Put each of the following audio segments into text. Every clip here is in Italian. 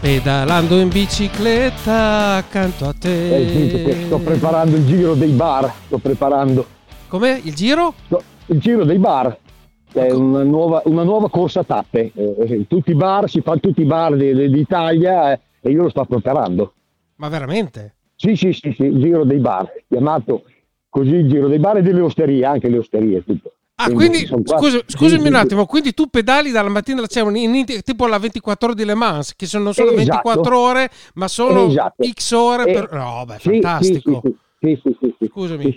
Pedalando in bicicletta accanto a te. Eh, sto preparando il giro dei bar. Sto preparando. Com'è il giro? No, il giro dei bar. È una nuova, una nuova corsa a tappe. Eh, eh tutti i bar, si fanno tutti i bar d'Italia eh, e io lo sto preparando. Ma veramente? Sì, sì, sì, sì, il giro dei bar. Chiamato così il giro dei bar e delle osterie, anche le osterie, tutto. Ah, quindi, scusa, scusami un attimo, quindi tu pedali dalla mattina alla sera, tipo la 24 ore di Le Mans, che sono non solo esatto. 24 ore, ma sono esatto. X ore per... No, beh, sì, fantastico. Sì, sì, sì, sì, Scusami.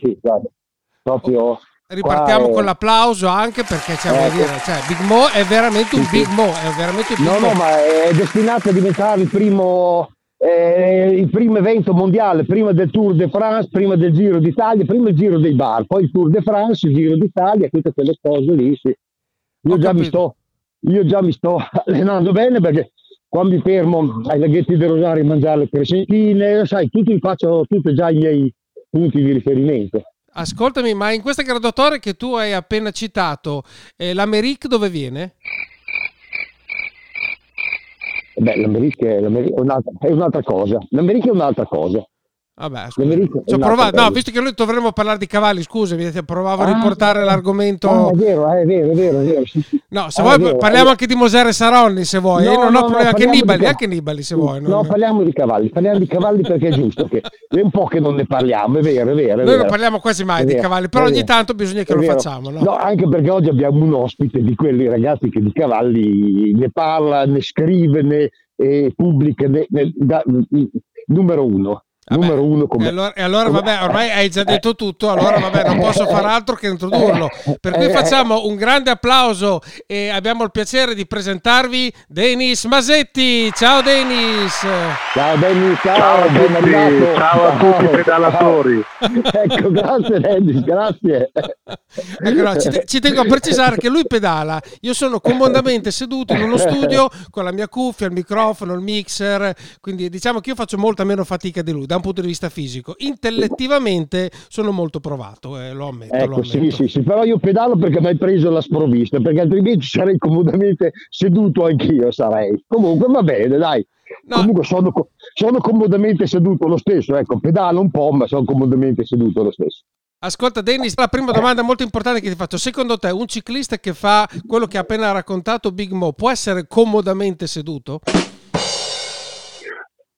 Proprio... Ripartiamo con l'applauso anche perché cioè, eh, dire, cioè, Big Mo è veramente un Big Mo, è veramente un Big no, Mo. No, ma è destinato a diventare il primo eh, il primo evento mondiale, prima del Tour de France, prima del Giro d'Italia, prima il Giro dei bar, poi il Tour de France, il Giro d'Italia, tutte quelle cose lì. Sì. Io, già mi sto, io già mi sto allenando bene perché quando mi fermo ai laghetti del Rosario a mangiare le crescentine, sai, tutti faccio tutti già i miei punti di riferimento. Ascoltami, ma in questa graduatoria che tu hai appena citato, eh, l'Americ dove viene? Beh, l'America è, è, un'altra, è un'altra cosa. L'America è un'altra cosa. Vabbè, scusa. Provato, no, visto che noi dovremmo parlare di cavalli, scusami, provavo a ah, riportare ah, l'argomento. Ah, è vero, è vero, è vero. È vero. No, se ah, vuoi vero, parliamo anche di Mosere Saronni, se vuoi. No, Io non no, ho problemi, anche Nibali, anche Nibali, se vuoi. No, non... parliamo di cavalli, parliamo di cavalli perché è giusto che è un po' che non ne parliamo, è vero, è vero. È noi vero. non parliamo quasi mai di cavalli, però ogni tanto bisogna che lo facciamo. No? no, anche perché oggi abbiamo un ospite di quelli ragazzi che di cavalli ne parla, ne scrive, ne eh, pubblica, ne, ne, da, numero uno. Vabbè, numero uno come... e allora, e allora vabbè ormai hai già detto tutto allora vabbè non posso far altro che introdurlo. Per cui facciamo un grande applauso e abbiamo il piacere di presentarvi Denis Masetti. Ciao Denis. Ciao Denis ciao, ciao, a tutti, ciao a tutti i pedalatori. Ecco grazie Denis grazie. Ecco, no, ci, te, ci, tengo a precisare che lui pedala. Io sono comodamente seduto in uno studio con la mia cuffia il microfono il mixer quindi diciamo che io faccio molta meno fatica di lui da un punto di vista fisico. Intellettivamente sono molto provato, eh, lo ammetto. Ecco, lo ammetto. Sì, sì, sì, però io pedalo perché mi hai preso la sprovvista, perché altrimenti sarei comodamente seduto anch'io, sarei. Comunque va bene, dai. No. Comunque sono, sono, comodamente seduto lo stesso, ecco, pedalo un po', ma sono comodamente seduto lo stesso. Ascolta Dennis, la prima domanda molto importante che ti faccio, secondo te un ciclista che fa quello che ha appena raccontato Big Mo può essere comodamente seduto?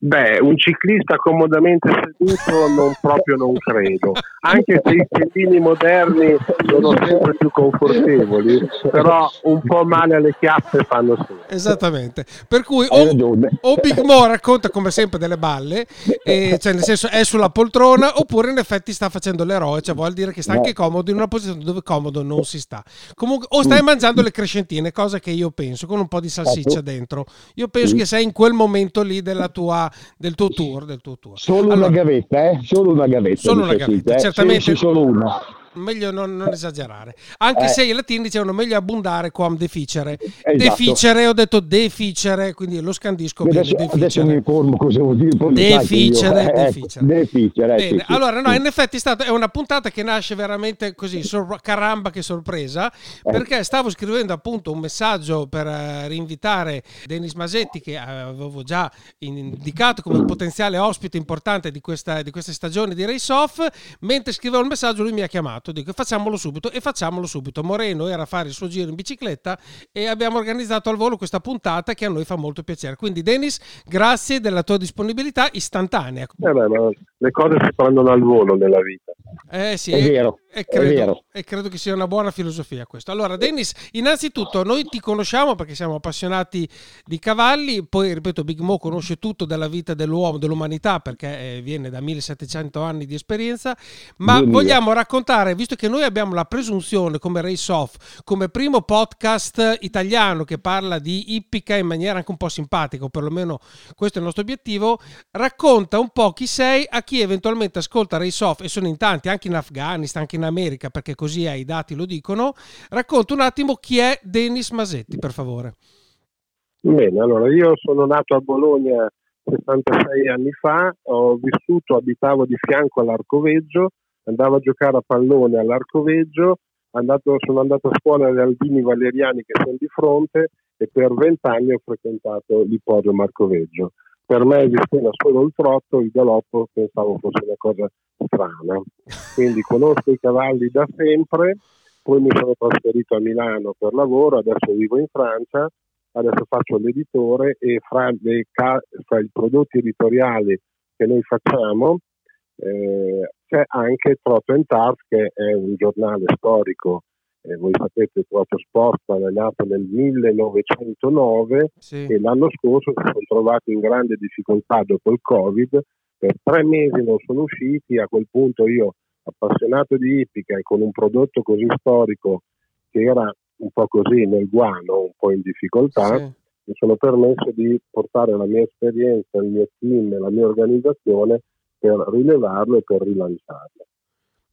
Beh, un ciclista comodamente seduto non proprio non credo, anche se i piedini moderni sono sempre più confortevoli, però un po' male alle chiappe fanno sempre. Esattamente, per cui o, o, Big Mo racconta come sempre delle balle, e, cioè nel senso è sulla poltrona, oppure in effetti sta facendo l'eroe, cioè vuol dire che sta anche comodo in una posizione dove comodo non si sta. Comunque, o stai mangiando le crescentine, cosa che io penso, con un po' di salsiccia dentro. Io penso che sei in quel momento lì della tua del tuo tour. Del tuo tour. Solo allora, una gavetta, eh? Solo una gavetta. Solo una gavetta, eh? certamente. Sì, solo una meglio non, non esagerare. Anche eh. se i latini dicevano meglio abbondare quam deficere. Esatto. Deficere, ho detto deficere, quindi lo scandisco adesso, bene. Adesso mi informo cosa vuol dire. Deficere, eh, deficere. deficere eh, sì, sì. Allora, no, in effetti è, stata, è una puntata che nasce veramente così, sor- caramba che sorpresa, eh. perché stavo scrivendo appunto un messaggio per uh, rinvitare Denis Masetti, che avevo già indicato come potenziale ospite importante di questa, di questa stagione di Race Off, mentre scrivevo il messaggio lui mi ha chiamato fatto, dico facciamolo subito e facciamolo subito. Moreno era a fare il suo giro in bicicletta e abbiamo organizzato al volo questa puntata che a noi fa molto piacere. Quindi Denis, grazie della tua disponibilità istantanea. Eh beh, le cose si prendono al volo nella vita. Eh sì, è, è vero, e credo. E credo che sia una buona filosofia questo. Allora, Dennis, innanzitutto noi ti conosciamo perché siamo appassionati di cavalli, poi ripeto, Big Mo conosce tutto della vita dell'uomo, dell'umanità perché eh, viene da 1700 anni di esperienza, ma Dio vogliamo raccontare, visto che noi abbiamo la presunzione come Race Off, come primo podcast italiano che parla di ippica in maniera anche un po' simpatica, o perlomeno questo è il nostro obiettivo, racconta un po' chi sei a chi eventualmente ascolta Race Off, e sono in tanti, anche in Afghanistan, anche in America, perché così i dati lo dicono. Racconta un attimo chi è Denis Masetti, per favore. Bene, allora io sono nato a Bologna 66 anni fa, ho vissuto, abitavo di fianco all'Arcoveggio, andavo a giocare a pallone all'Arcoveggio, andato, sono andato a scuola agli Albini Valeriani che sono di fronte e per vent'anni ho frequentato l'ippodromo Arcoveggio. Per me esisteva solo il trotto, il galoppo pensavo fosse una cosa strana. Quindi conosco i cavalli da sempre, poi mi sono trasferito a Milano per lavoro, adesso vivo in Francia, adesso faccio l'editore e fra, le, fra i prodotti editoriali che noi facciamo eh, c'è anche Trotto and Turf che è un giornale storico eh, voi sapete Trotto Sport è nato nel 1909 sì. e l'anno scorso si sono trovati in grande difficoltà dopo il Covid, per tre mesi non sono usciti, a quel punto io appassionato di ippica e con un prodotto così storico che era un po' così nel guano, un po' in difficoltà, sì. mi sono permesso di portare la mia esperienza, il mio team, la mia organizzazione per rilevarlo e per rilanciarlo.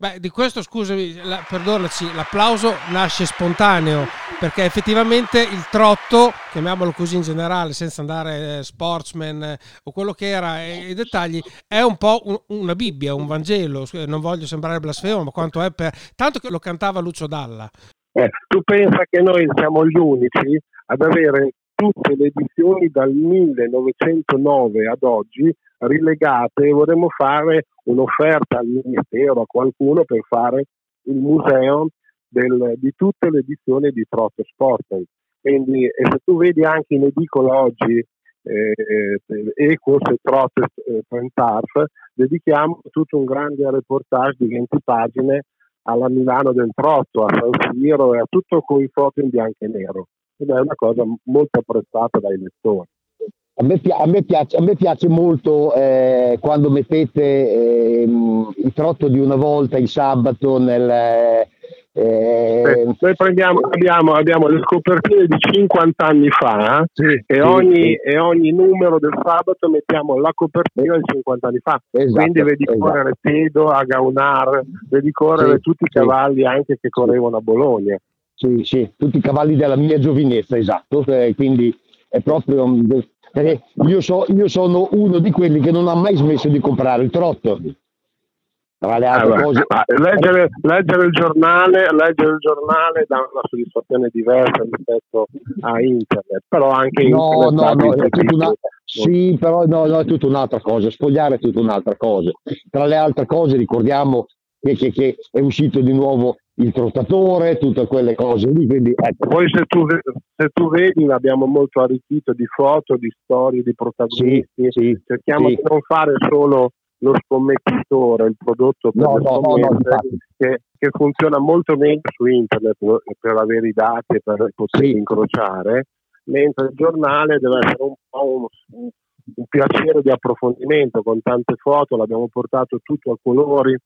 Beh, di questo scusami, la, perdonaci, l'applauso nasce spontaneo perché effettivamente il trotto, chiamiamolo così in generale, senza andare eh, sportsman eh, o quello che era, eh, i dettagli, è un po' un, una Bibbia, un Vangelo. Non voglio sembrare blasfemo, ma quanto è per. tanto che lo cantava Lucio Dalla. Eh, tu pensa che noi siamo gli unici ad avere tutte le edizioni dal 1909 ad oggi rilegate e vorremmo fare un'offerta al Ministero, a qualcuno per fare il museo del, di tutte le edizioni di Trotto Sport. Quindi, e se tu vedi anche in edicola oggi eh, Ecos e Trotto eh, dedichiamo tutto un grande reportage di 20 pagine alla Milano del Trotto, a San Siro e a tutto con i foto in bianco e nero. Ed è una cosa molto apprezzata dai lettori. A me, a me, piace, a me piace, molto eh, quando mettete eh, il trotto di una volta il sabato nel... Eh, eh noi prendiamo, abbiamo, abbiamo, le scopertine di 50 anni fa sì, e, sì, ogni, sì. e, ogni, numero del sabato mettiamo la copertina di 50 anni fa. Esatto, Quindi vedi esatto. correre Tedo a Gaunar, vedi correre tutti i cavalli anche che correvano a Bologna. Sì, sì, tutti i cavalli della mia giovinezza, esatto. Eh, quindi è proprio perché io, so, io, sono uno di quelli che non ha mai smesso di comprare il trotto. Tra le altre ah, cose. Leggere, leggere, il giornale, leggere il giornale dà una soddisfazione diversa rispetto a internet, però anche no, internet no, no, è tutta una, sì, però no, no, è tutta un'altra cosa, spogliare è tutta un'altra cosa. Tra le altre cose ricordiamo che, che, che è uscito di nuovo il trottatore, tutte quelle cose lì. Quindi, ecco. Poi se tu, se tu, vedi l'abbiamo molto arricchito di foto, di storie, di protagonisti. Sì, sì, cerchiamo sì. di non fare solo lo scommettitore, il prodotto per no, no, no, che, che, funziona molto meglio su internet per avere i dati e per poter incrociare, mentre il giornale deve essere un po' un, un piacere di approfondimento con tante foto, l'abbiamo portato tutto a colori,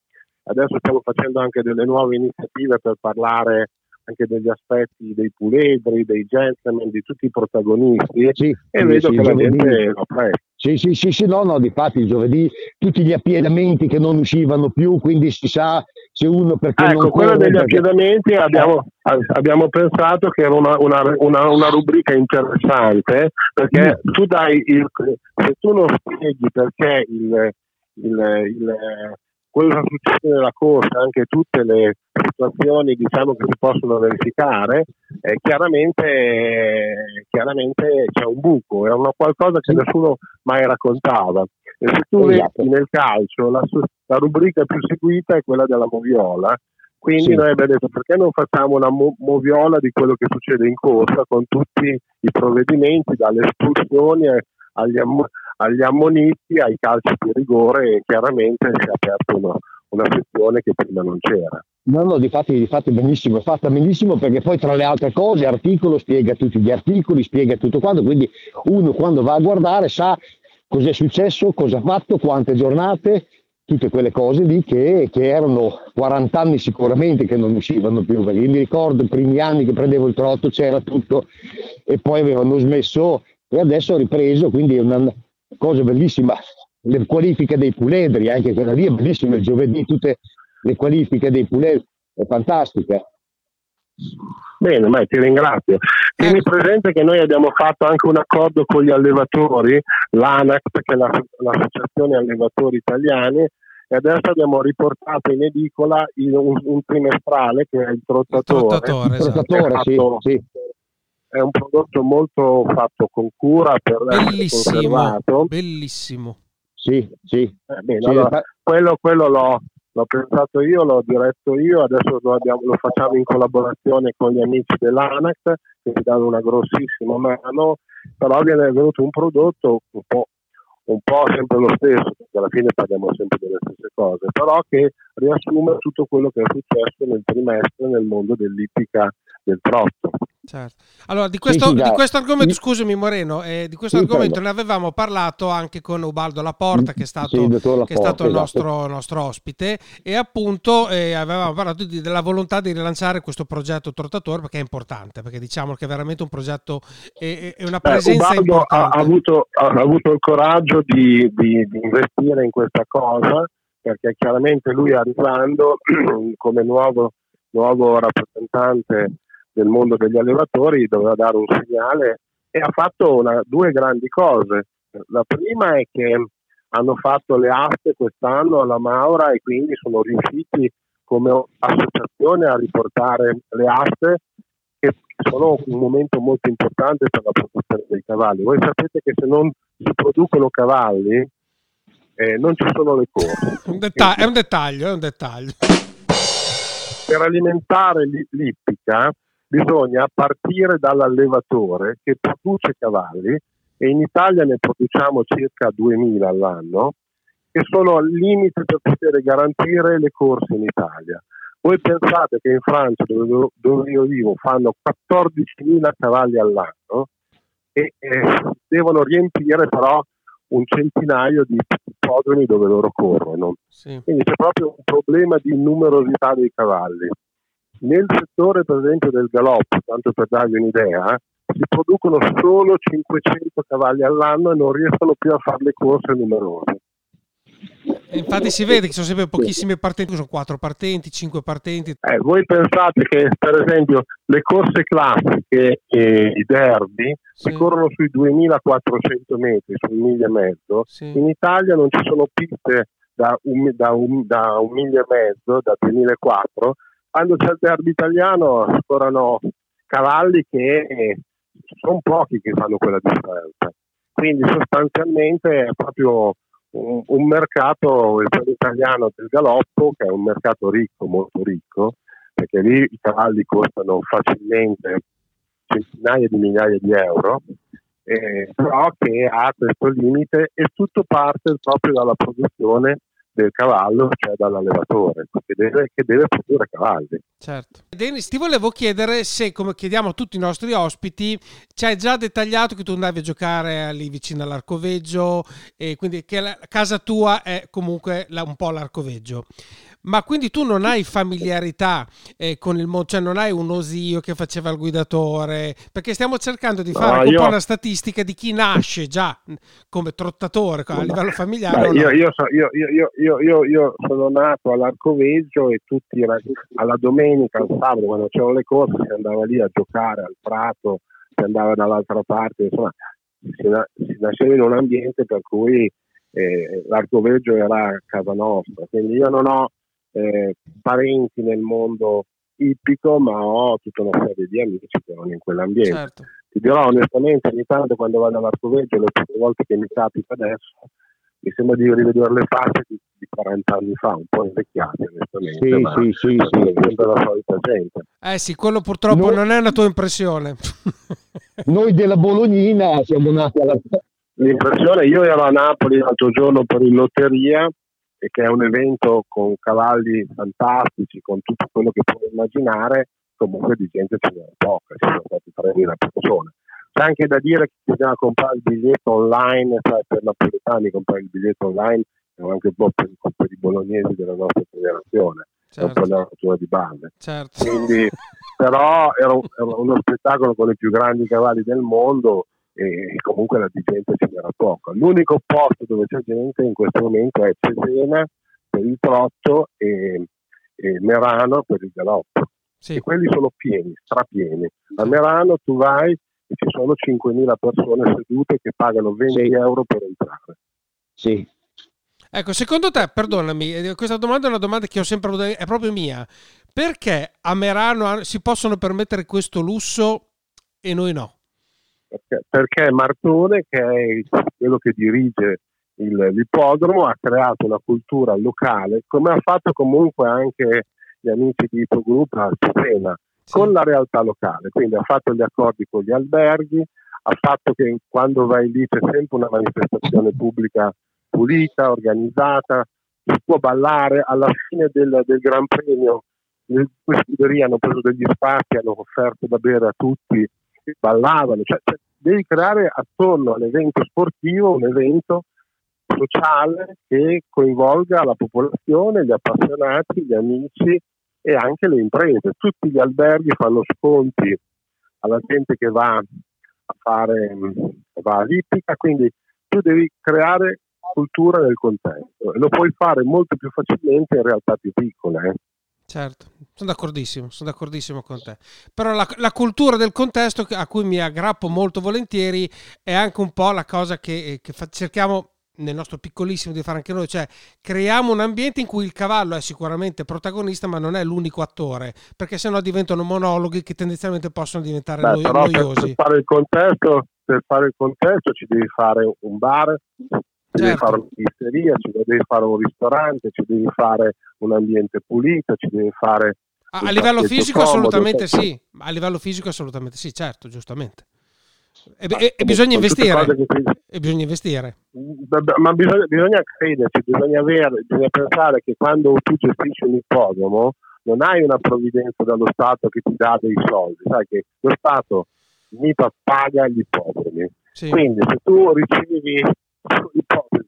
Adesso stiamo facendo anche delle nuove iniziative per parlare anche degli aspetti dei puledri, dei gentleman, di tutti i protagonisti sì, e vedo sì, che la gente lo apprezza. Sì, sì, sì, sì, no, no, di fatti il giovedì tutti gli appiedamenti che non uscivano più, quindi si sa se uno perché ecco, non quello degli perché... appiedamenti abbiamo, abbiamo, pensato che era una, una, una, una rubrica interessante perché mm. tu dai il, se tu non spieghi perché il, il, il quello che succede nella corsa, anche tutte le situazioni diciamo, che si possono verificare, eh, chiaramente, chiaramente, c'è un buco, è una qualcosa che nessuno mai raccontava. E se tu esatto. vedi nel calcio la, la, rubrica più seguita è quella della moviola, quindi sì. noi abbiamo detto perché non facciamo una mo- moviola di quello che succede in corsa con tutti i provvedimenti, dalle espulsioni agli, am- agli ammoniti, ai calci di rigore e chiaramente si è aperto uno, una sezione che prima non c'era. No, no, di fatti, di fatti benissimo, è fatta benissimo perché poi tra le altre cose articolo spiega tutti gli articoli, spiega tutto quanto, quindi uno quando va a guardare sa cos'è successo, cosa ha fatto, quante giornate, tutte quelle cose lì che, che, erano 40 anni sicuramente che non uscivano più, perché io mi ricordo i primi anni che prendevo il trotto c'era tutto e poi avevano smesso e adesso ho ripreso, quindi è una cosa bellissima. Le qualifiche dei puledri, anche quella lì è bellissima, il giovedì tutte le qualifiche dei puledri, è fantastica. Bene, ma ti ringrazio. Tieni presente che noi abbiamo fatto anche un accordo con gli allevatori, l'ANAC, che è l'Associazione Allevatori Italiani, e adesso abbiamo riportato in edicola un, un trimestrale che è il trottatore. Il trottatore, esatto. trottatore sì, sì è un prodotto molto fatto con cura per bellissimo, bellissimo. Sì, sì. Eh, bene, sì allora, quello, quello l'ho, l'ho, pensato io, l'ho diretto io, adesso lo, abbiamo, lo, facciamo in collaborazione con gli amici dell'ANAC che ci danno una grossissima mano, però viene venuto un prodotto un po', un po' sempre lo stesso, perché alla fine parliamo sempre delle stesse cose, però che riassume tutto quello che è successo nel trimestre nel mondo dell'ippica del trotto. Certo. Allora, di questo, sì, sì, di questo argomento, scusami Moreno, eh, di questo sì, argomento ne avevamo parlato anche con Ubaldo Laporta, che è stato, Laporta, che è stato il esatto. nostro, nostro, ospite, e appunto eh, avevamo parlato di, della volontà di rilanciare questo progetto Trottatore perché è importante, perché diciamo che è veramente un progetto e una presenza Beh, importante. Ha, ha, avuto, ha, avuto, il coraggio di, di, di investire in questa cosa, perché chiaramente lui arrivando come nuovo, nuovo rappresentante del mondo degli allevatori doveva dare un segnale e ha fatto una, due grandi cose. La prima è che hanno fatto le aste quest'anno alla Maura e quindi sono riusciti come associazione a riportare le aste che sono un momento molto importante per la produzione dei cavalli. Voi sapete che se non si producono cavalli eh, non ci sono le corse. Un detta- è un dettaglio, è un dettaglio. Per alimentare l'ippica bisogna partire dall'allevatore che produce cavalli e in Italia ne produciamo circa 2000 all'anno che sono al limite per poter garantire le corse in Italia. Voi pensate che in Francia, dove, dove io vivo, fanno 14.000 cavalli all'anno e eh, devono riempire però un centinaio di podroni dove loro corrono. Sì. Quindi c'è proprio un problema di numerosità dei cavalli. Nel settore per esempio del galoppo, tanto per darvi un'idea, si producono solo 500 cavalli all'anno e non riescono più a fare le corse numerose. E infatti si vede che sono sempre pochissime partenti, sono quattro partenti, cinque partenti. Eh, voi pensate che per esempio le corse classiche e i derby sì. si corrono sui 2400 metri, sui miglia e mezzo, sì. in Italia non ci sono piste da un, da, un, da un miglio e mezzo, da 2004, quando c'è il derby italiano scorrono cavalli che sono pochi che fanno quella differenza. Quindi sostanzialmente è proprio un, un mercato, il italiano del galoppo, che è un mercato ricco, molto ricco, perché lì i cavalli costano facilmente centinaia di migliaia di euro, eh, però che ha questo limite e tutto parte proprio dalla produzione del cavallo, cioè dall'allevatore, che deve, che deve produrre cavalli. Certo. Denis, ti volevo chiedere se, come chiediamo a tutti i nostri ospiti, ci hai già dettagliato che tu andavi a giocare lì vicino all'Arcoveggio e quindi che la casa tua è comunque un po' l'Arcoveggio. Ma quindi tu non hai familiarità eh, con il mondo, cioè non hai un osio che faceva il guidatore, perché stiamo cercando di fare no, un po' una statistica di chi nasce già come trottatore a livello familiare. Beh, io, io, so, io, io, sono nato all'Arcoveggio e tutti alla domenica, al sabato, quando c'erano le corse, si andava lì a giocare al prato, si andava dall'altra parte, insomma, si, si nasceva in un ambiente per cui eh, l'Arcoveggio era casa nostra, quindi io non ho eh, parenti nel mondo ippico, ma ho tutta una serie di amici che vanno in quell'ambiente. Certo. Ti dirò onestamente, ogni tanto quando vado all'Arcoveggio, le prime volte che mi capita adesso, mi sembra di rivedere le facce di, di 40 anni fa, un po' invecchiate onestamente, sì, ma sì, sì, sì, sempre la solita gente. Eh sì, quello purtroppo noi, non è una tua impressione. noi della Bolognina siamo nati alla... L'impressione, io ero a Napoli l'altro giorno per il lotteria e che è un evento con cavalli fantastici, con tutto quello che puoi immaginare, comunque di gente ce n'è poca, ci sono stati 3.000 persone. C'è anche da dire che bisogna comprare il biglietto online, cioè per napoletani comprare il biglietto online è anche un po' per, per i bolognesi della nostra generazione, certo. è un po' la natura di base. Certo. Quindi, però era, era, uno spettacolo con i più grandi cavalli del mondo e comunque la gente ci era poco. L'unico posto dove c'è gente in questo momento è Cesena per il trotto e, e Merano per il galoppo. Sì. E quelli sono pieni, strapieni. A Merano tu vai ci sono 5.000 persone sedute che pagano 20 sì. euro per entrare. Sì. Ecco, secondo te, perdonami, eh, questa domanda è una domanda che ho sempre avuto, è proprio mia. Perché a Merano si possono permettere questo lusso e noi no? Perché, perché Martone, che è quello che dirige il, l'ippodromo, ha creato una cultura locale, come ha fatto comunque anche gli amici di Ipogroup a Cesena, con la realtà locale, quindi ha fatto gli accordi con gli alberghi, ha fatto che quando vai lì c'è sempre una manifestazione pubblica pulita, organizzata, si può ballare, alla fine del, del Gran Premio le scuderie hanno preso degli spazi, hanno offerto da bere a tutti, ballavano, cioè, cioè, devi creare attorno all'evento sportivo un evento sociale che coinvolga la popolazione, gli appassionati, gli amici e anche le imprese. Tutti gli alberghi fanno sconti alla gente che va a fare va all'ippica, quindi tu devi creare cultura nel contesto e lo puoi fare molto più facilmente in realtà più piccole. Eh. Certo, sono d'accordissimo, sono d'accordissimo con te. Però la, la, cultura del contesto a cui mi aggrappo molto volentieri è anche un po' la cosa che, che fa, cerchiamo nel nostro piccolissimo di fare anche noi, cioè creiamo un ambiente in cui il cavallo è sicuramente protagonista, ma non è l'unico attore, perché sennò diventano monologhi che tendenzialmente possono diventare Beh, noi, noiosi. Per, per, fare il contesto, per fare il contesto ci devi fare un bar, ci certo. devi fare una pizzeria, ci devi fare un ristorante, ci devi fare un ambiente pulito, ci devi fare a, a livello fisico comodo, assolutamente sì, a livello fisico assolutamente sì, certo, giustamente. E, e, e, bisogna investire. E bisogna investire. Ma bisogna, bisogna crederci, bisogna, avere, bisogna pensare che quando tu gestisci un ippodromo non hai una provvidenza dallo Stato che ti dà dei soldi, sai che lo Stato MIPA paga gli ippodromi. Sì. Quindi se tu ricevi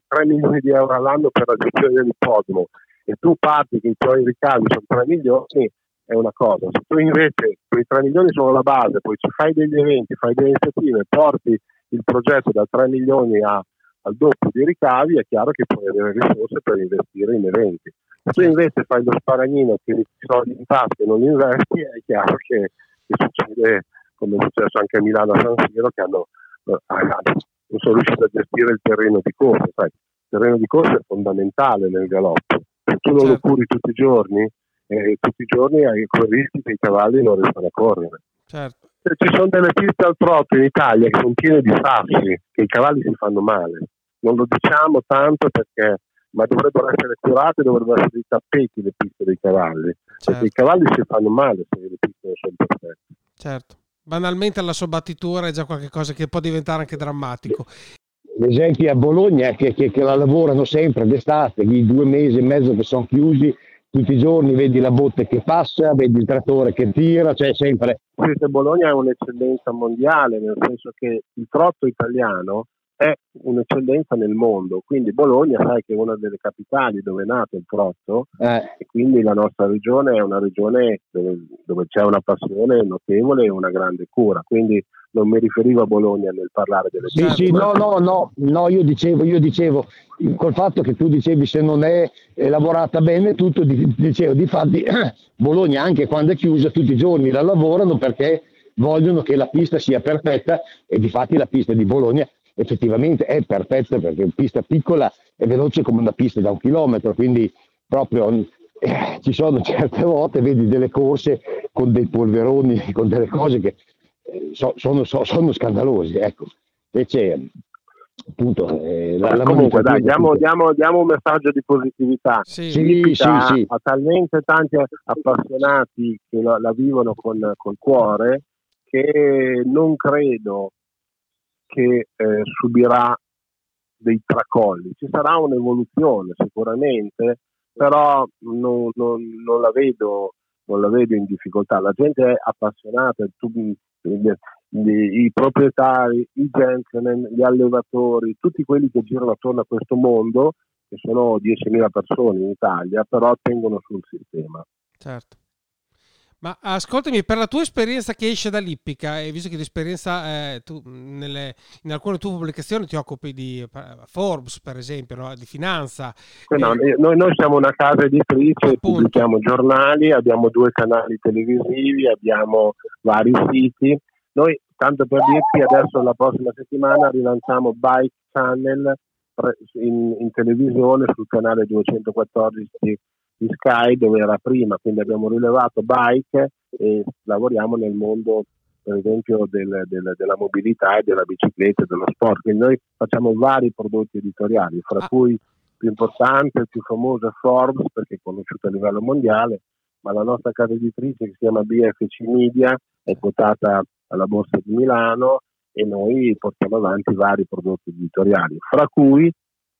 3 milioni di euro all'anno per la gestione dell'ippodromo e tu parti che i tuoi ricavi sono 3 milioni, è una cosa. Se tu invece quei 3 milioni sono la base, poi ci fai degli eventi, fai delle iniziative, porti il progetto da 3 milioni a, al doppio di ricavi, è chiaro che puoi avere risorse per investire in eventi. Se tu invece fai lo sparagnino che i soldi in tasca e non investi, è chiaro che, che succede come è successo anche a Milano a San Siro che hanno, eh, non sono riusciti a gestire il terreno di corsa. Sai, il terreno di corsa è fondamentale nel galoppo. Se tu non lo certo. curi tutti i giorni, eh, tutti i giorni hai rischi che i cavalli non riescono a correre. Certo. Ci sono delle piste al trotto in Italia che sono piene di sassi, che i cavalli si fanno male. Non lo diciamo tanto perché, ma dovrebbero essere curate, dovrebbero essere dei tappeti le piste dei cavalli. Certo. Perché i cavalli si fanno male se le piste non sono perfette. Certo. Banalmente la sua battitura è già qualcosa che può diventare anche drammatico. L'esempio a Bologna che, che, che la lavorano sempre d'estate, i due mesi e mezzo che sono chiusi, tutti i giorni vedi la botte che passa, vedi il trattore che tira, cioè sempre. Questa Bologna è un'eccellenza mondiale, nel senso che il trotto italiano è un'eccellenza nel mondo, quindi Bologna sai che è una delle capitali dove è nato il trotto eh. e quindi la nostra regione è una regione dove, dove c'è una passione notevole e una grande cura, quindi non mi riferivo a Bologna nel parlare delle sì, sì, no, no, no, no, io dicevo, io dicevo, col fatto che tu dicevi se non è, lavorata bene tutto, dicevo, di fatti Bologna anche quando è chiusa tutti i giorni la lavorano perché vogliono che la pista sia perfetta e di fatti la pista di Bologna effettivamente è perfetta perché è una pista piccola e veloce come una pista da un chilometro, quindi proprio eh, ci sono certe volte, vedi delle corse con dei polveroni, con delle cose che so, sono, so, sono, scandalosi. Ecco. Invece, appunto, eh, la, la comunque, dai, diamo, diamo, diamo, un messaggio di positività. Sì, sì, sì, sì. Ha talmente tanti appassionati che la, la vivono con, col cuore che non credo che eh, subirà dei tracolli. Ci sarà un'evoluzione sicuramente, però non, non, non, la vedo, non, la vedo, in difficoltà. La gente è appassionata, tu, i proprietari, i gentleman, gli allevatori, tutti quelli che girano attorno a questo mondo, che sono 10.000 persone in Italia, però tengono sul sistema. Certo. Ma ascoltami, per la tua esperienza che esce dall'Ippica, e visto che l'esperienza eh, tu, nelle, in alcune tue pubblicazioni ti occupi di uh, Forbes, per esempio, no? di finanza. No, eh, noi, noi, siamo una casa editrice, appunto. pubblichiamo giornali, abbiamo due canali televisivi, abbiamo vari siti. Noi, tanto per dirti, adesso la prossima settimana rilanciamo Bike Channel in, in televisione sul canale 214 di Sky dove era prima, quindi abbiamo rilevato bike e lavoriamo nel mondo per esempio del, del, della mobilità e della bicicletta e dello sport. Quindi noi facciamo vari prodotti editoriali, fra ah. cui il più importante, il più famoso è Forbes perché è conosciuto a livello mondiale, ma la nostra casa editrice che si chiama BFC Media è quotata alla Borsa di Milano e noi portiamo avanti vari prodotti editoriali, fra cui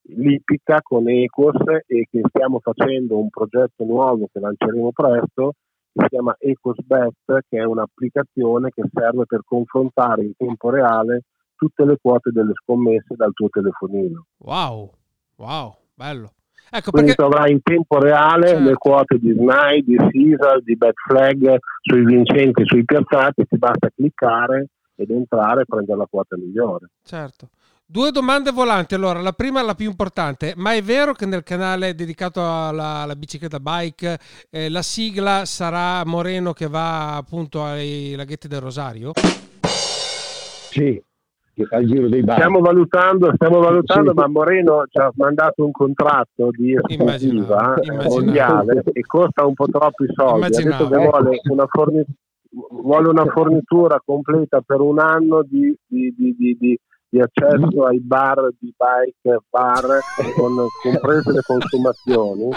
l'Ipica con Ecos e che stiamo facendo un progetto nuovo che lanceremo presto che si chiama EcosBet che è un'applicazione che serve per confrontare in tempo reale tutte le quote delle scommesse dal tuo telefonino. Wow, wow, bello. Ecco Quindi perché... troverai in tempo reale certo. le quote di SNAI, di Caesar, di Betflag sui vincenti, sui piazzati, ti basta cliccare ed entrare e prendere la quota migliore. Certo. Due domande volanti. Allora, la prima, la più importante, ma è vero che nel canale dedicato alla, alla bicicletta bike eh, la sigla sarà Moreno che va appunto ai laghetti del Rosario? Sì, al giro dei bar. Stiamo valutando, stiamo valutando sì. ma Moreno ci ha mandato un contratto di esclusiva mondiale e costa un po' troppi soldi. Immaginavo. Ha detto che vuole una, forni- vuole una fornitura completa per un anno di, di, di, di di accesso ai bar di bike bar con comprese le consumazioni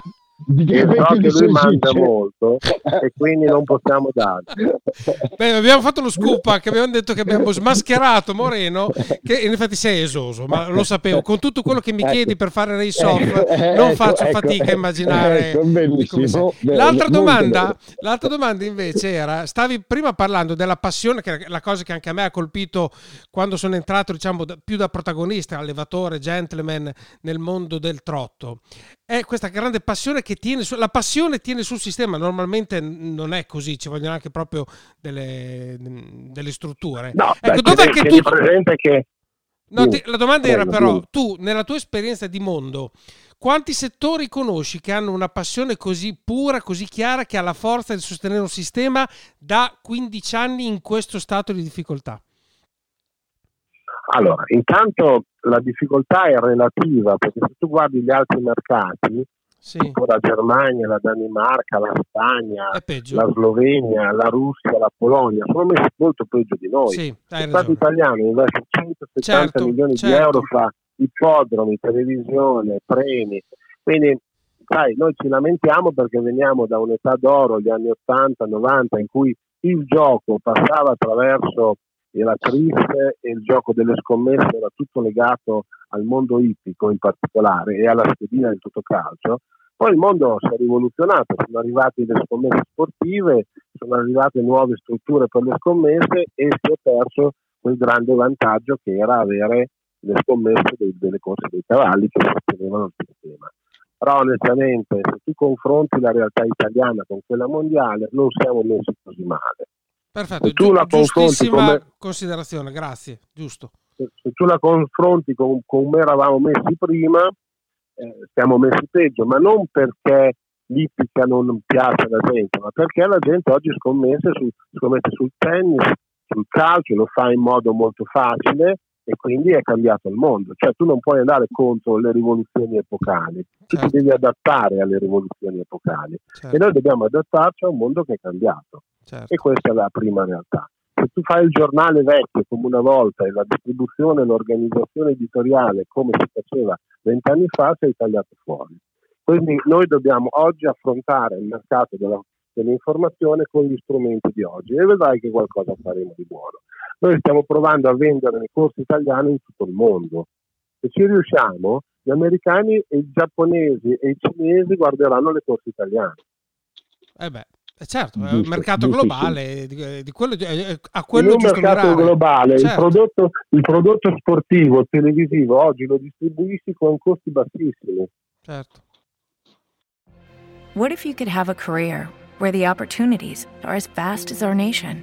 so che lui mangia molto e quindi non possiamo dargli. Beh, abbiamo fatto lo scoop anche abbiamo detto che abbiamo smascherato Moreno che in effetti sei esoso ma lo sapevo. Con tutto quello che mi ecco. chiedi per fare race off eh, non ecco, faccio ecco, fatica a immaginare ecco, l'altra domanda l'altra domanda invece era stavi prima parlando della passione che è la cosa che anche a me ha colpito quando sono entrato diciamo più da protagonista allevatore gentleman nel mondo del trotto è questa grande passione che tiene su, la passione tiene sul sistema, normalmente non è così, ci vogliono anche proprio delle, delle strutture. No, ecco, dov'è che tu... presente che... No, ti, la domanda era però, tu nella tua esperienza di mondo, quanti settori conosci che hanno una passione così pura, così chiara, che ha la forza di sostenere un sistema da 15 anni in questo stato di difficoltà? Allora, intanto la difficoltà è relativa, perché se tu guardi gli altri mercati, sì. tipo la Germania, la Danimarca, la Spagna, la Slovenia, la Russia, la Polonia, sono messi molto peggio di noi. Sì, Lo Stato italiano investe 170 certo, milioni certo. di euro fra ippodromi, televisione, premi. Quindi, sai, noi ci lamentiamo perché veniamo da un'età d'oro, gli anni 80-90, in cui il gioco passava attraverso e la triste e il gioco delle scommesse era tutto legato al mondo ippico in particolare e alla schedina del calcio. Poi il mondo si è rivoluzionato, sono arrivate le scommesse sportive, sono arrivate nuove strutture per le scommesse e si è perso quel grande vantaggio che era avere le scommesse dei, delle corse dei cavalli che sostenevano il sistema. Però onestamente se tu confronti la realtà italiana con quella mondiale non siamo messi così male. Perfetto, se tu la giustissima come, considerazione, grazie, giusto. Se, se, tu la confronti con, come eravamo messi prima, eh, siamo messi peggio, ma non perché l'ippica non piace alla gente, ma perché la gente oggi scommette, su, scommette sul tennis, sul calcio, lo fa in modo molto facile e quindi è cambiato il mondo. Cioè tu non puoi andare contro le rivoluzioni epocali, tu certo. ti devi adattare alle rivoluzioni epocali certo. e noi dobbiamo adattarci a un mondo che è cambiato. Certo. E questa è la prima realtà. Se tu fai il giornale vecchio come una volta e la distribuzione l'organizzazione editoriale come si faceva vent'anni fa, sei tagliato fuori. Quindi noi dobbiamo oggi affrontare il mercato della, dell'informazione con gli strumenti di oggi e vedrai che qualcosa faremo di buono. Noi stiamo provando a vendere nei corsi italiani in tutto il mondo. Se ci riusciamo, gli americani e i giapponesi e i cinesi guarderanno le corse italiane. Eh beh, eh, certo, è un mercato globale, di, di quello, eh, a quello In un mercato mirare. globale, certo. il, prodotto, il prodotto sportivo televisivo oggi lo distribuisci con costi bassissimi. Certo. What if you could have a career where the opportunities are as vast as our nation,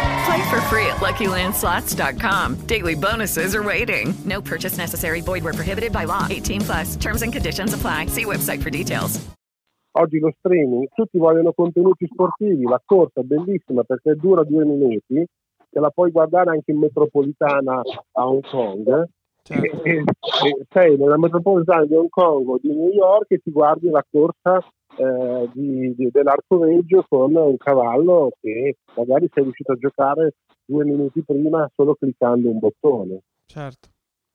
Play for free at LuckyLandSlots.com. Daily bonuses are waiting. No purchase necessary. Void where prohibited by law. 18 plus. Terms and conditions apply. See website for details. Oggi lo streaming, tutti vogliono contenuti sportivi, la corsa è bellissima perché dura due minuti, te la puoi guardare anche in metropolitana a Hong Kong. Certo. E, e- e sei nella metropolitana di Hong Kong o di New York e ti guardi la corsa eh, di- di- dell'arcoveggio con un cavallo che magari sei riuscito a giocare due minuti prima solo cliccando un bottone. certo.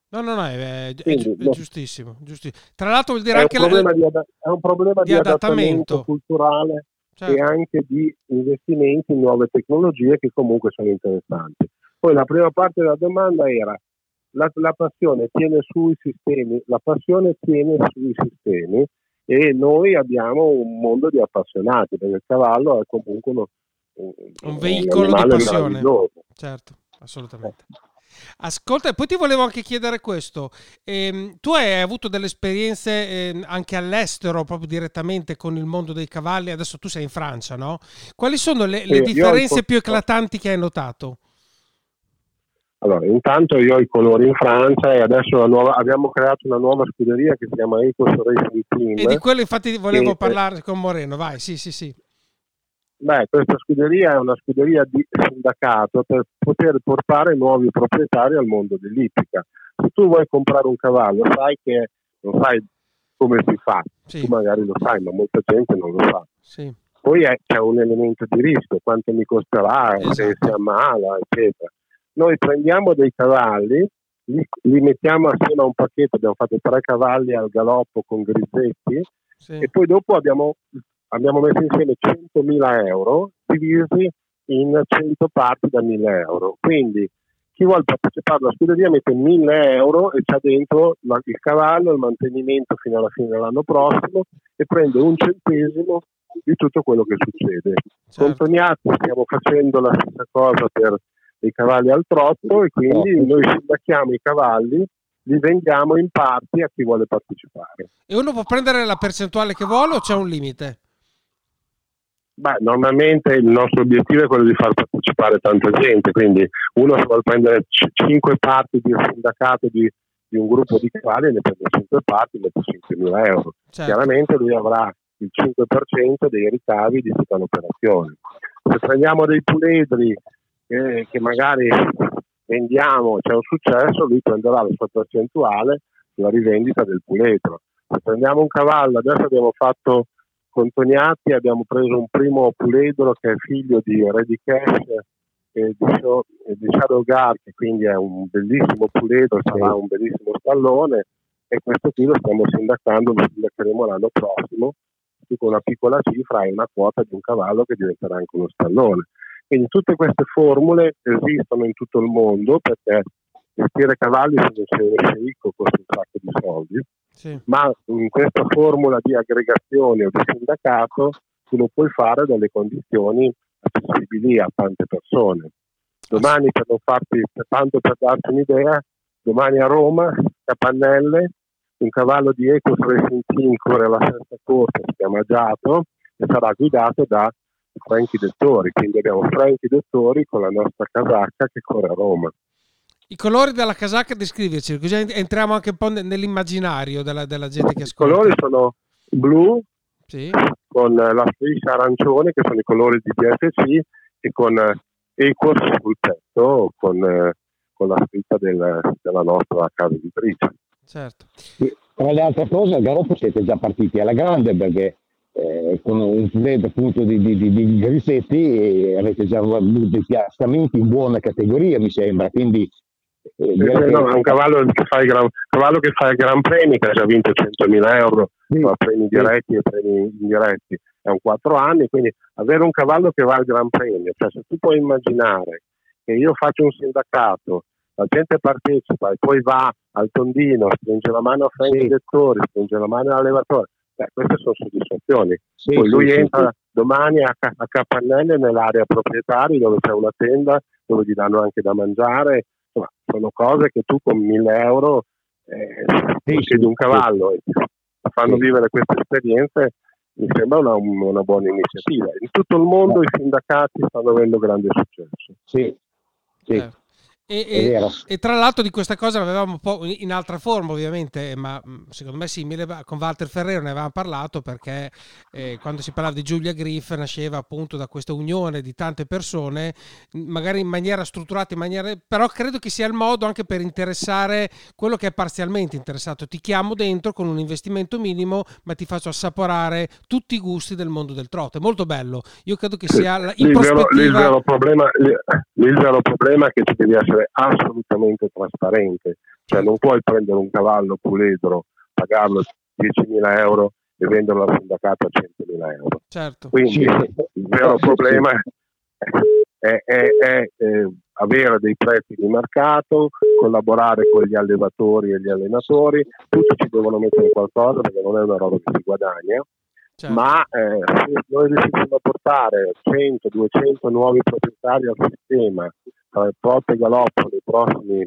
No, no, no, è, è- Quindi, è giustissimo, giusti- Tra l'altro vuol dire È un, anche la- di, è un problema di di adattamento adattamento. culturale certo. e anche di investimenti in nuove tecnologie che comunque sono interessanti. Poi la prima parte della domanda era la, la passione tiene sui sistemi, la passione tiene sui sistemi e noi abbiamo un mondo di appassionati perché il cavallo è comunque uno, un, un veicolo di animale passione. Certo, assolutamente. Ascolta, poi ti volevo anche chiedere questo. Ehm, tu hai avuto delle esperienze ehm, anche all'estero, proprio direttamente con il mondo dei cavalli. Adesso tu sei in Francia, no? Quali sono le, le Sì, differenze più eclatanti che hai notato? Allora, intanto io ho i colori in Francia e adesso la nuova- abbiamo creato una nuova scuderia che si chiama Ecos Racing Team. E di quello infatti volevo Sì, parlare con Moreno. Vai, sì, sì, sì. Beh, questa scuderia è una scuderia di sindacato per poter portare nuovi proprietari al mondo dell'ippica. Se tu vuoi comprare un cavallo, sai che non sai come si fa, Sì, tu magari lo sai, ma molta gente non lo sa. sì. Poi è- c'è un elemento di rischio, quanto mi costerà, se Esatto. si ammala, eccetera. Noi prendiamo dei cavalli, li, li mettiamo assieme a un pacchetto, abbiamo fatto tre cavalli al galoppo con Grisetti sì. e poi dopo abbiamo, abbiamo messo insieme 100.000 euro divisi in 100 parti da 1.000 euro. Quindi chi vuole partecipare alla scuderia mette 1.000 euro e c'ha dentro il cavallo, il mantenimento fino alla fine dell'anno prossimo e prende un centesimo di tutto quello che succede. Con certo. Tognati stiamo facendo la stessa cosa per i cavalli al trotto e quindi noi sindacchiamo i cavalli, li vendiamo in parti a chi vuole partecipare. E uno può prendere la percentuale che vuole o c'è un limite? Beh, normalmente il nostro obiettivo è quello di far partecipare tanta gente, quindi uno se vuole prendere 5 parti di un sindacato di, di un gruppo di cavalli ne prende 5 parti, mette 5.000 euro. Certo. Chiaramente lui avrà il 5% dei ricavi di tutta l'operazione. Se prendiamo dei puledri eh, che magari vendiamo, c'è un successo, lui prenderà la sua percentuale sulla rivendita del puledro. Se prendiamo un cavallo, adesso abbiamo fatto con Tognati, abbiamo preso un primo puledro che è figlio di Re di Cash e di, Sho- e di Shadow Guard, che quindi è un bellissimo puledro, sarà un bellissimo stallone e questo qui lo stiamo sindacando, lo sindaccheremo l'anno prossimo con una piccola cifra hai una quota di un cavallo che diventerà anche uno stallone. Quindi tutte queste formule esistono in tutto il mondo perché gestire cavalli se non sei sceicco costa un sacco di soldi, Sì. ma in questa formula di aggregazione o di sindacato tu lo puoi fare dalle condizioni accessibili a tante persone. Domani per non farti, tanto per darti un'idea, domani a Roma, Capannelle, un cavallo di Ecos Racing Team corre la sesta corsa, si chiama Giato e sarà guidato da Franchi Dettori, quindi abbiamo Franchi Dettori con la nostra casacca che corre a Roma. I colori della casacca, descriverci, così entriamo anche un po' nell'immaginario della, della gente che ascolta. I colori sono blu sì. con la striscia arancione, che sono i colori di DFC, e con Equos sul petto, con, con la scritta del, della nostra casa editrice. Certo. Tra le altre cose, al Garofo siete già partiti alla grande perché eh, con un fred appunto di, di, di, di grisetti avete già avuto piazzamenti in buona categoria, mi sembra. Quindi eh, no, è un cavallo che, fa il gran, cavallo che fa il Gran Premi, che ha già vinto 100.000 euro, sì, premi diretti sì. e premi indiretti, è un 4 anni, quindi avere un cavallo che va al Gran Premio, cioè se tu puoi immaginare che io faccio un sindacato, la gente partecipa e poi va al tondino, stringe la mano a Frank sì. Dettori, stringe la mano all'allevatore, Beh, queste sono soddisfazioni. Sì, Poi lui sì, entra sì. domani a, a Capannelle nell'area proprietaria dove c'è una tenda dove gli danno anche da mangiare. Insomma, sono cose che tu con 1000 euro eh, sì, di un cavallo e fanno vivere queste esperienze. Mi sembra una, una, buona iniziativa. In tutto il mondo i sindacati stanno avendo grande successo. Sì, sì. Eh. E, e, e, tra l'altro di questa cosa l'avevamo un po' in altra forma ovviamente, ma mm, secondo me simile, con Walter Ferrero ne avevamo parlato perché eh, quando si parlava di Giulia Griff nasceva appunto da questa unione di tante persone, magari in maniera strutturata, in maniera, però credo che sia il modo anche per interessare quello che è parzialmente interessato. Ti chiamo dentro con un investimento minimo, ma ti faccio assaporare tutti i gusti del mondo del trotto. È molto bello. Io credo che sia in il, prospettiva... vero, il, vero problema, il vero problema è che ci devi essere essere assolutamente trasparente, cioè non puoi prendere un cavallo puledro, pagarlo 10.000 euro e venderlo al sindacato a 100.000 euro. Certo. Quindi sì. il vero problema è, è, è, è avere dei prezzi di mercato, collaborare con gli allevatori e gli allenatori, tutti ci devono mettere qualcosa perché non è una roba che si guadagna. Certo. Ma eh, se noi riuscissimo a portare 100-200 nuovi proprietari al sistema tra il Prot e Galoppo nei prossimi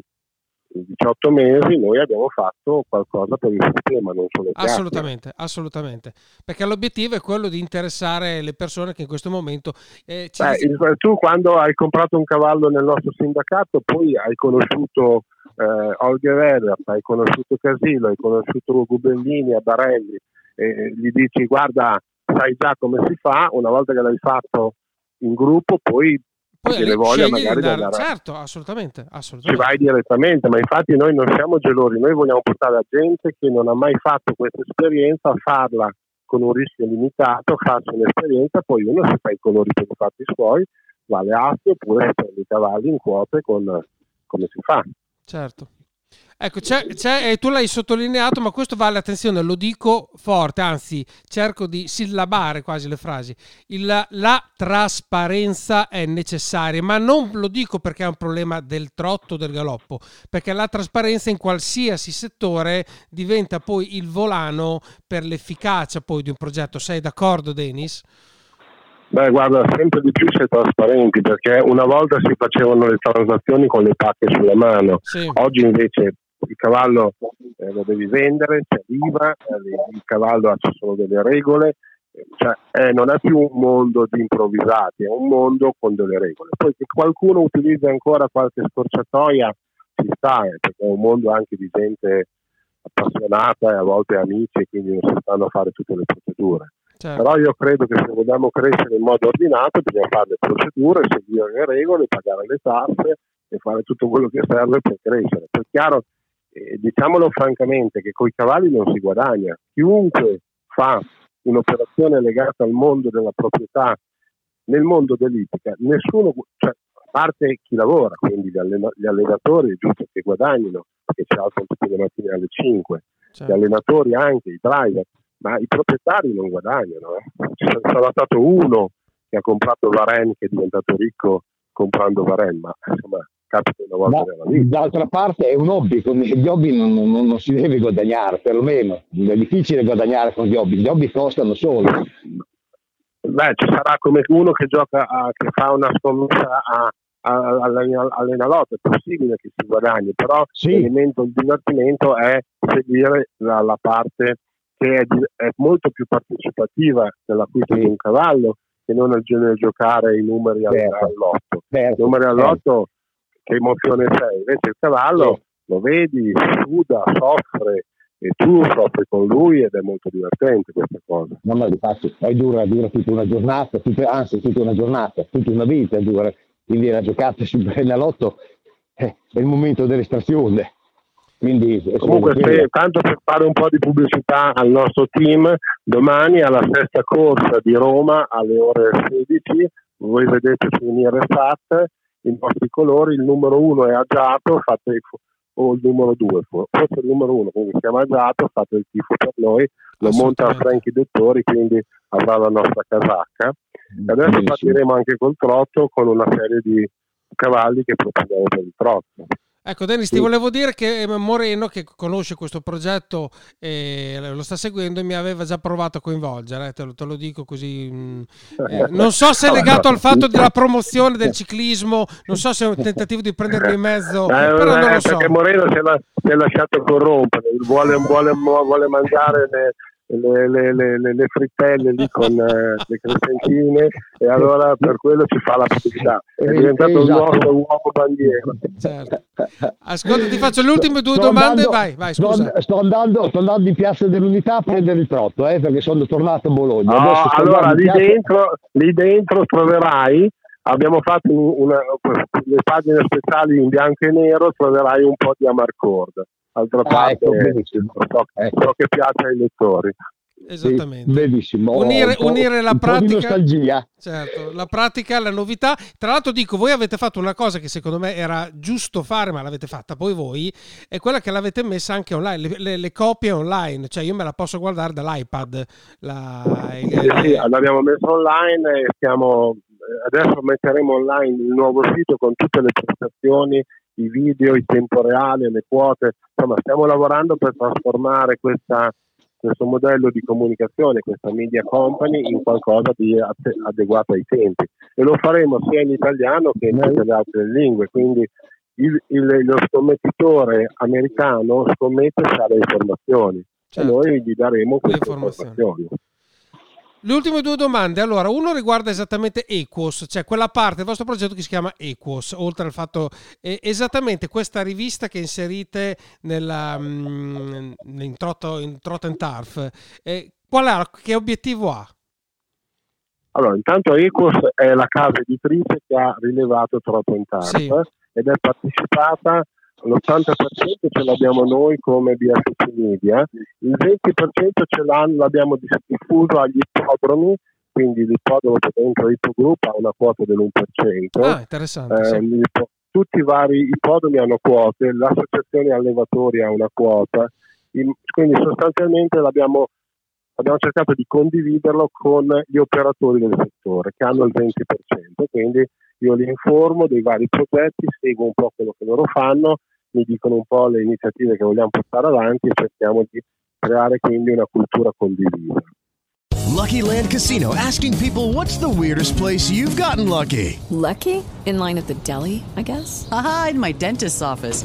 18 mesi noi abbiamo fatto qualcosa per il sistema, non solo Assolutamente, assolutamente. Perché l'obiettivo è quello di interessare le persone che in questo momento... Eh, ci... Beh, tu quando hai comprato un cavallo nel nostro sindacato, poi hai conosciuto eh, Olga Vedat, hai conosciuto Casillo, hai conosciuto Gubellini a Barelli, e gli dici guarda, sai già come si fa, una volta che l'hai fatto in gruppo, poi poi le voglia magari da andare. Certo, assolutamente, assolutamente. Ci vai direttamente, ma infatti noi non siamo gelosi, noi vogliamo portare la gente che non ha mai fatto questa esperienza a farla con un rischio limitato, faccia un'esperienza, poi uno si fa i colori per i fatti suoi, va alle aste oppure prende i cavalli in quote con come si fa. Certo. Ecco, c'è, c'è, tu l'hai sottolineato, ma questo vale, attenzione, lo dico forte, anzi cerco di sillabare quasi le frasi. Il, la trasparenza è necessaria, ma non lo dico perché è un problema del trotto, del galoppo, perché la trasparenza in qualsiasi settore diventa poi il volano per l'efficacia poi di un progetto. Sei d'accordo, Denis? Beh, guarda, sempre di più si è trasparenti perché una volta si facevano le transazioni con le pacche sulla mano, sì. oggi invece il cavallo eh, lo devi vendere, c'è l'IVA, eh, il cavallo ha solo delle regole, cioè, eh, non è più un mondo di improvvisati, è un mondo con delle regole. Poi che qualcuno utilizza ancora qualche scorciatoia ci sta, eh, perché è un mondo anche di gente appassionata e a volte amici, quindi non si stanno a fare tutte le procedure. Certo. Però io credo che se vogliamo crescere in modo ordinato bisogna fare le procedure, seguire le regole, pagare le tasse e fare tutto quello che serve per crescere. Poi chiaro eh, diciamolo francamente che con i cavalli non si guadagna. Chiunque fa un'operazione legata al mondo della proprietà nel mondo dell'ippica, nessuno, cioè, a parte chi lavora, quindi gli, allena- gli allenatori è giusto che guadagnino, perché ci alzano tutte le mattine alle 5, certo. gli allenatori anche, i driver, ma i proprietari non guadagnano. Eh. C'è stato uno che ha comprato Varen che è diventato ricco comprando Varen, ma insomma capita una volta nella vita. D'altra parte è un hobby, con gli hobby non, non, non, si deve guadagnare, perlomeno è difficile guadagnare con gli hobby, gli hobby costano solo. Beh, ci sarà come uno che gioca, a, che fa una scommessa a, all'enalotto, è possibile che si guadagni, però sì. l'elemento del divertimento è seguire la, la parte che è, è, molto più partecipativa dell'acquisto sì. di un cavallo che non al genere giocare i numeri certo. all'otto. Certo. I numeri all'otto certo che emozione sei. Invece il cavallo lo vedi, suda, soffre e tu soffri con lui ed è molto divertente questa cosa. No, ma di fatto poi dura, dura tutta una giornata, tutta, anzi tutta una giornata, tutta una vita dura. Quindi la giocata sul Brenalotto eh, è il momento dell'estrazione. Quindi, Comunque, se, tanto per fare un po' di pubblicità al nostro team, domani alla sesta corsa di Roma alle ore 16, voi vedete su Uniresat i nostri colori, il numero uno è agiato, fate o il numero due, forse il numero uno, quindi si chiama agiato, fate il tifo per noi, lo monta Franchi Dettori, quindi avrà la nostra casacca. E adesso partiremo anche col trotto con una serie di cavalli che proponiamo per il trotto. Ecco Dennis, sì. ti volevo dire che Moreno, che conosce questo progetto e lo sta seguendo, mi aveva già provato a coinvolgere, eh, te, lo, te, lo, dico così. Mm, eh, non so se è legato al fatto della promozione del ciclismo, non so se è un tentativo di prenderlo in mezzo, eh, però non lo so. Perché Moreno si è, la, si è lasciato corrompere, vuole, vuole, vuole mangiare... Le le, le, le, le frittelle lì con eh, le crescentine e allora per quello ci fa la pubblicità è eh, diventato esatto. il nostro uomo bandiera certo. ascolta ti faccio le ultime due sto domande andando, vai, vai scusa. Sto, sto, andando, sto andando in piazza dell'unità a prendere il trotto eh, perché sono tornato a Bologna no, allora lì, piazza... dentro, lì dentro troverai abbiamo fatto una, le pagine speciali in bianco e nero troverai un po' di Amarcord D'altra ah, ecco, parte, ecco, so, ecco. so che piace ai lettori. Esattamente. Benissimo. Unire, unire la pratica. Certo, la pratica alla novità. Tra l'altro dico, voi avete fatto una cosa che secondo me era giusto fare, ma l'avete fatta poi voi, è quella che l'avete messa anche online, le, le, le copie online, cioè io me la posso guardare dall'iPad. La, il, sì, sì, l'abbiamo messa online e stiamo, adesso metteremo online il nuovo sito con tutte le prestazioni i video, il tempo reale, le quote, insomma stiamo lavorando per trasformare questa, questo modello di comunicazione, questa media company in qualcosa di adeguato ai tempi e lo faremo sia in italiano che in tutte le altre lingue, quindi il, il, lo scommettitore americano scommette sa le informazioni certo. e noi gli daremo queste informazioni. informazioni. Le ultime due domande, allora, uno riguarda esattamente Equos, cioè quella parte del vostro progetto che si chiama Equos, oltre al fatto eh, esattamente questa rivista che inserite nella, mh, mm, in, Trotto, in Trot and Turf, eh, qual è, che obiettivo ha? Allora, intanto Equos è la casa editrice che ha rilevato Trotto and Turf sì. ed è partecipata l'80% ce l'abbiamo noi come BFC Media, il 20% ce l'abbiamo diffuso agli ippodromi, quindi l'ippodromo che dentro Ippogroup ha una quota dell'1%. Ah, interessante. Eh, sì. tutti i vari ippodromi hanno quote, l'associazione allevatori ha una quota, quindi sostanzialmente l'abbiamo abbiamo cercato di condividerlo con gli operatori del settore che hanno il 20%, quindi io li informo dei vari progetti, seguo un po' quello che loro fanno mi dicono un po' le iniziative che vogliamo portare avanti e cerchiamo di creare quindi una cultura condivisa. Lucky Land Casino asking people what's the weirdest place you've gotten lucky? Lucky? In line at the deli, I guess. Aha, in my dentist's office.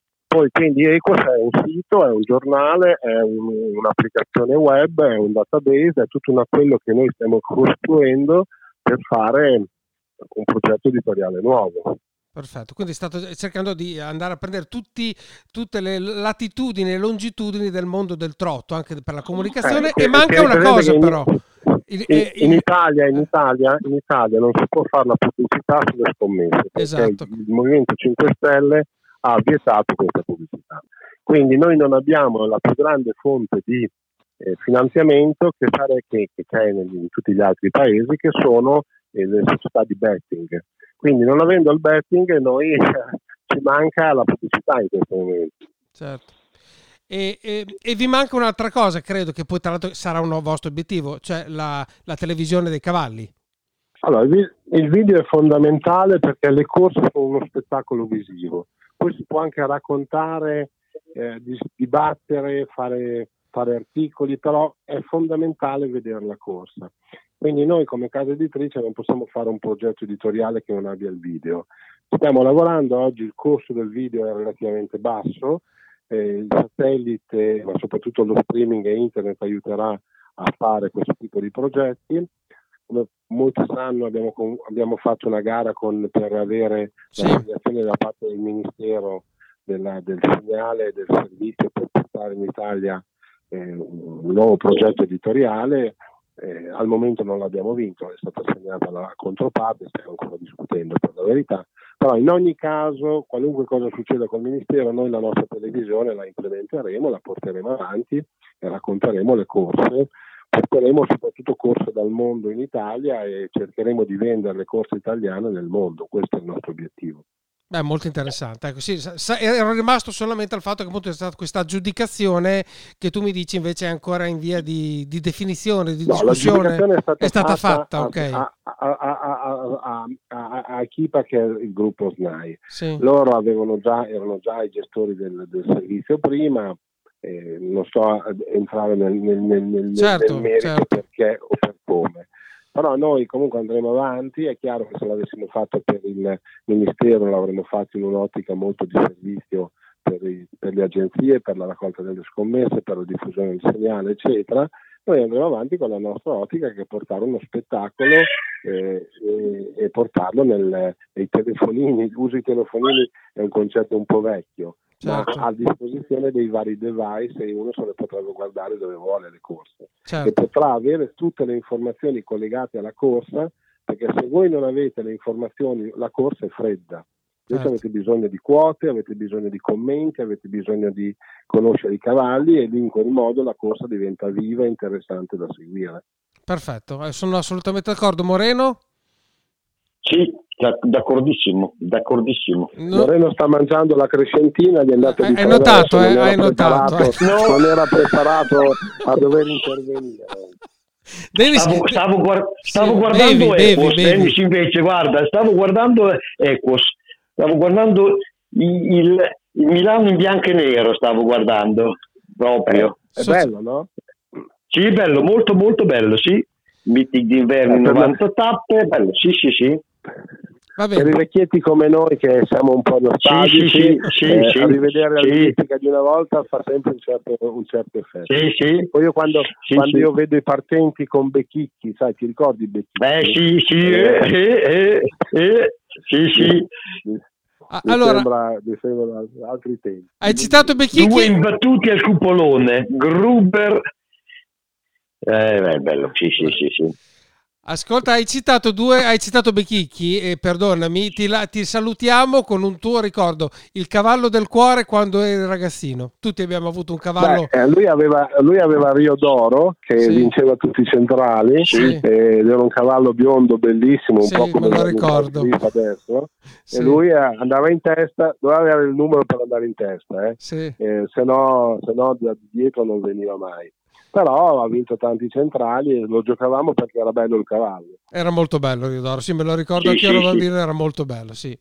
Poi quindi Ecos è un sito, è un giornale, è un, un'applicazione web, è un database, è tutto una, quello che noi stiamo costruendo per fare un progetto editoriale nuovo. Perfetto, quindi state cercando di andare a prendere tutti, tutte le latitudini e longitudini del mondo del trotto, anche per la comunicazione, eh, e manca una cosa però. Il, in, in, Italia, in, Italia, in, Italia, non si può fare la pubblicità sulle scommesse, esatto. il Movimento 5 Stelle ha vietato questa pubblicità. Quindi noi non abbiamo la più grande fonte di eh, finanziamento che, sare- che, che c'è in, in tutti gli altri paesi che sono eh, le società di betting. Quindi non avendo il betting noi ci manca la pubblicità in questo momento. Certo. E, e, e, vi manca un'altra cosa, credo che poi tra l'altro sarà un vostro obiettivo, cioè la, la televisione dei cavalli. Allora, il, il video è fondamentale perché le corse sono uno spettacolo visivo, poi si può anche raccontare, eh, dibattere, fare, fare articoli, però è fondamentale vedere la corsa. Quindi noi come casa editrice non possiamo fare un progetto editoriale che non abbia il video. Stiamo lavorando, oggi il costo del video è relativamente basso, eh, il satellite, ma soprattutto lo streaming e internet aiuterà a fare questo tipo di progetti. Come molti sanno abbiamo, abbiamo fatto una gara con, per avere sì. l'assegnazione da parte del Ministero della, del segnale e del servizio per portare in Italia eh, un nuovo progetto editoriale eh, al momento non l'abbiamo vinto, è stata assegnata la controparte, stiamo ancora discutendo per la verità, però in ogni caso, qualunque cosa succeda col Ministero, noi la nostra televisione la implementeremo, la porteremo avanti e racconteremo le corse, porteremo soprattutto corse dal mondo in Italia e cercheremo di vendere le corse italiane nel mondo, questo è il nostro obiettivo. Beh, molto interessante. Ecco, sì, ero rimasto solamente al fatto che appunto è stata questa aggiudicazione che tu mi dici invece è ancora in via di, di definizione, di no, discussione. È stata, è stata fatta, fatta. A, a, a, a, a Kipa che è il gruppo SNAI. Sì. Loro avevano già, erano già i gestori del, del servizio prima, eh, non sto a entrare nel, nel, nel, certo, nel merito certo. perché o per come però noi comunque andremo avanti, è chiaro che se l'avessimo fatto per il Ministero l'avremmo fatto in un'ottica molto di servizio per, i, per le agenzie, per la raccolta delle scommesse, per la diffusione del segnale, eccetera. Noi andremo avanti con la nostra ottica che è portare uno spettacolo eh, e, e, portarlo nel, nei telefonini. L'uso dei telefonini è un concetto un po' vecchio, certo. ma a disposizione dei vari device e uno se le potrà guardare dove vuole le corse certo. e potrà avere tutte le informazioni collegate alla corsa perché se voi non avete le informazioni la corsa è fredda certo. avete bisogno di quote, avete bisogno di commenti, avete bisogno di conoscere i cavalli e in quel modo la corsa diventa viva e interessante da seguire. Perfetto, eh, sono assolutamente d'accordo. Moreno? Sì, D'accordissimo, d'accordissimo. No. Moreno sta mangiando la crescentina, gli è andato di Hai notato, eh? Hai notato. No. Non era preparato a dover intervenire. Devi... Stavo, stavo, guard- stavo sì, guardando bevi, Ecos, bevi, Dennis invece guarda, stavo guardando Ecos, stavo guardando il, il, il, Milano in bianco e nero, stavo guardando proprio. Eh, è bello, no? Sì, bello, molto molto bello, sì. Meeting d'inverno in 90 tappe, bello, sì sì sì per i vecchietti come noi che siamo un po' nostalgici, sì, sì, eh, sì, a rivedere la musica di una volta fa sempre un certo, un certo effetto. Poi io quando, quando io vedo i partenti con Becchicchi, sai, ti ricordi Becchicchi? Eh sì, sì, eh, eh, eh, sì, sì. Mi allora, sembra, mi sembra altri tempi. Hai citato Becchicchi? Due imbattuti al cupolone, Gruber. Eh, beh, bello, sì, sì, sì, sì. Ascolta, hai citato due, hai citato Bechicchi e perdonami, ti, la, ti, salutiamo con un tuo ricordo, il cavallo del cuore quando eri ragazzino. Tutti abbiamo avuto un cavallo. Beh, eh, lui, aveva, lui, aveva, Rio d'Oro che sì. vinceva tutti i centrali sì. ed era un cavallo biondo bellissimo, un sì, po' come lo ricordo adesso. E lui eh, andava in testa, doveva avere il numero per andare in testa, eh? eh se no, se no da dietro non veniva mai però ha vinto tanti centrali e lo giocavamo perché era bello il cavallo. Era molto bello Ridoro, sì, me lo ricordo sì, anche io sì, bambino, sì. era molto bello, sì.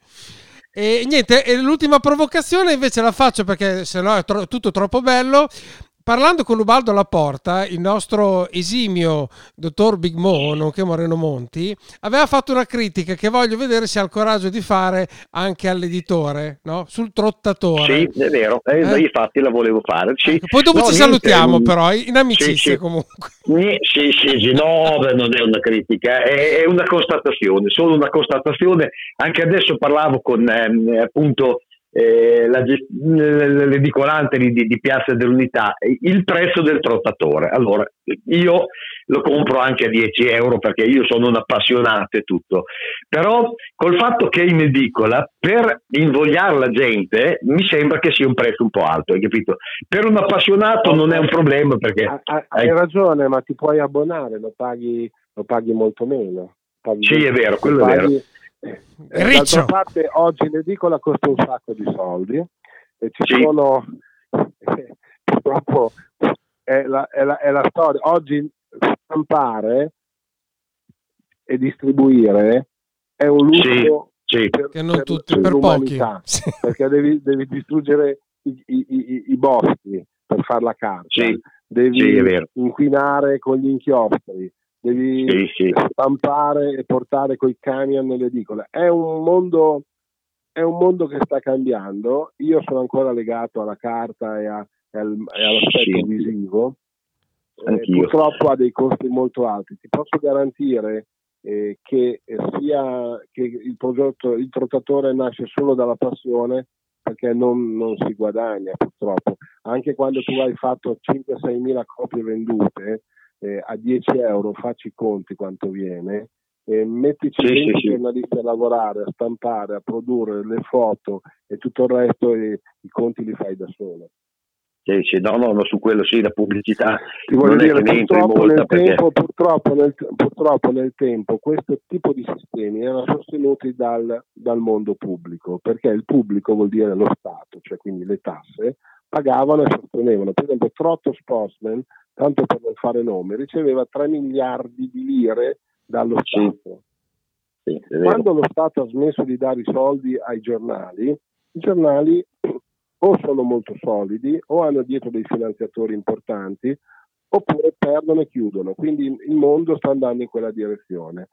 E niente, e l'ultima provocazione invece la faccio perché se no è tro- tutto troppo bello parlando con Ubaldo Laporta, il nostro esimio dottor Big Mo, nonché Moreno Monti, aveva fatto una critica che voglio vedere se ha il coraggio di fare anche all'editore, no? sul trottatore. Sì, è vero, eh, eh? infatti la volevo fare. Sì. Ecco, poi dopo no, ci niente, salutiamo um, però, in amicizia sì, comunque. Sì, sì, sì, no, non è una critica, è, è, una constatazione, solo una constatazione. Anche adesso parlavo con ehm, appunto eh, la l'edicolante di, di, Piazza dell'Unità, il prezzo del trottatore. Allora, io lo compro anche a 10 euro perché io sono un appassionato e tutto. Però col fatto che è in edicola, per invogliare la gente, mi sembra che sia un prezzo un po' alto, hai capito? Per un appassionato non è un problema perché... Hai, hai ragione, ma ti puoi abbonare, lo paghi, lo paghi molto meno. Paghi sì, è vero, quello paghi, è vero. Eh, d'altra parte oggi l'edicola costa un sacco di soldi e ci sì. sono... Eh, purtroppo è la, è, la, è la storia. Oggi stampare e distribuire è un lusso sì, sì. Per, che non per, tutti, per, per pochi. perché devi, devi distruggere i, i, i, i, boschi per fare la carta. Sì, devi inquinare con gli inchiostri devi stampare e portare coi camion nelle edicole. È un mondo è un mondo che sta cambiando. Io sono ancora legato alla carta e, a, e, al, e all'aspetto visivo. Eh, purtroppo ha dei costi molto alti. Ti posso garantire eh, che sia che il prodotto, il trottatore nasce solo dalla passione perché non, non, si guadagna purtroppo. Anche quando tu hai fatto 5-6 mila copie vendute eh, a 10 euro, facci i conti quanto viene, eh, mettici sì, 20 sì, giornalisti a lavorare, a stampare, a produrre le foto e tutto il resto e i conti li fai da solo. Sì, sì, no, no, no, su quello sì, la pubblicità Ti voglio dire, purtroppo nel, perché... tempo, purtroppo, nel, purtroppo nel tempo questo tipo di sistemi erano sostenuti dal, dal mondo pubblico, perché il pubblico vuol dire lo Stato, cioè quindi le tasse, pagavano e sostenevano. Per esempio Trotto Sportsman, tanto per non fare nome, riceveva 3 miliardi di lire dallo Stato. Sì. Quando lo Stato ha smesso di dare i soldi ai giornali, i giornali o sono molto solidi o hanno dietro dei finanziatori importanti oppure perdono e chiudono. Quindi il mondo sta andando in quella direzione.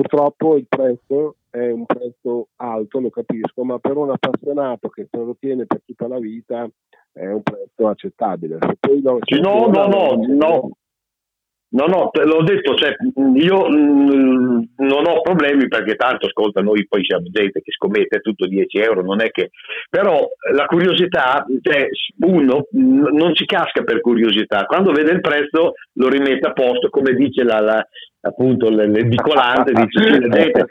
Purtroppo il prezzo è un prezzo alto, lo capisco, ma per un appassionato che se lo tiene per tutta la vita è un prezzo accettabile. Se poi no, no, no, no, No, no, l'ho detto, cioè, io mh, non ho problemi perché tanto, ascolta, noi poi siamo gente che scommette tutto 10 euro, non è che... Però la curiosità, cioè, uno mh, non ci casca per curiosità, quando vede il prezzo lo rimette a posto, come dice la, la, appunto l'edicolante, dice, vedete,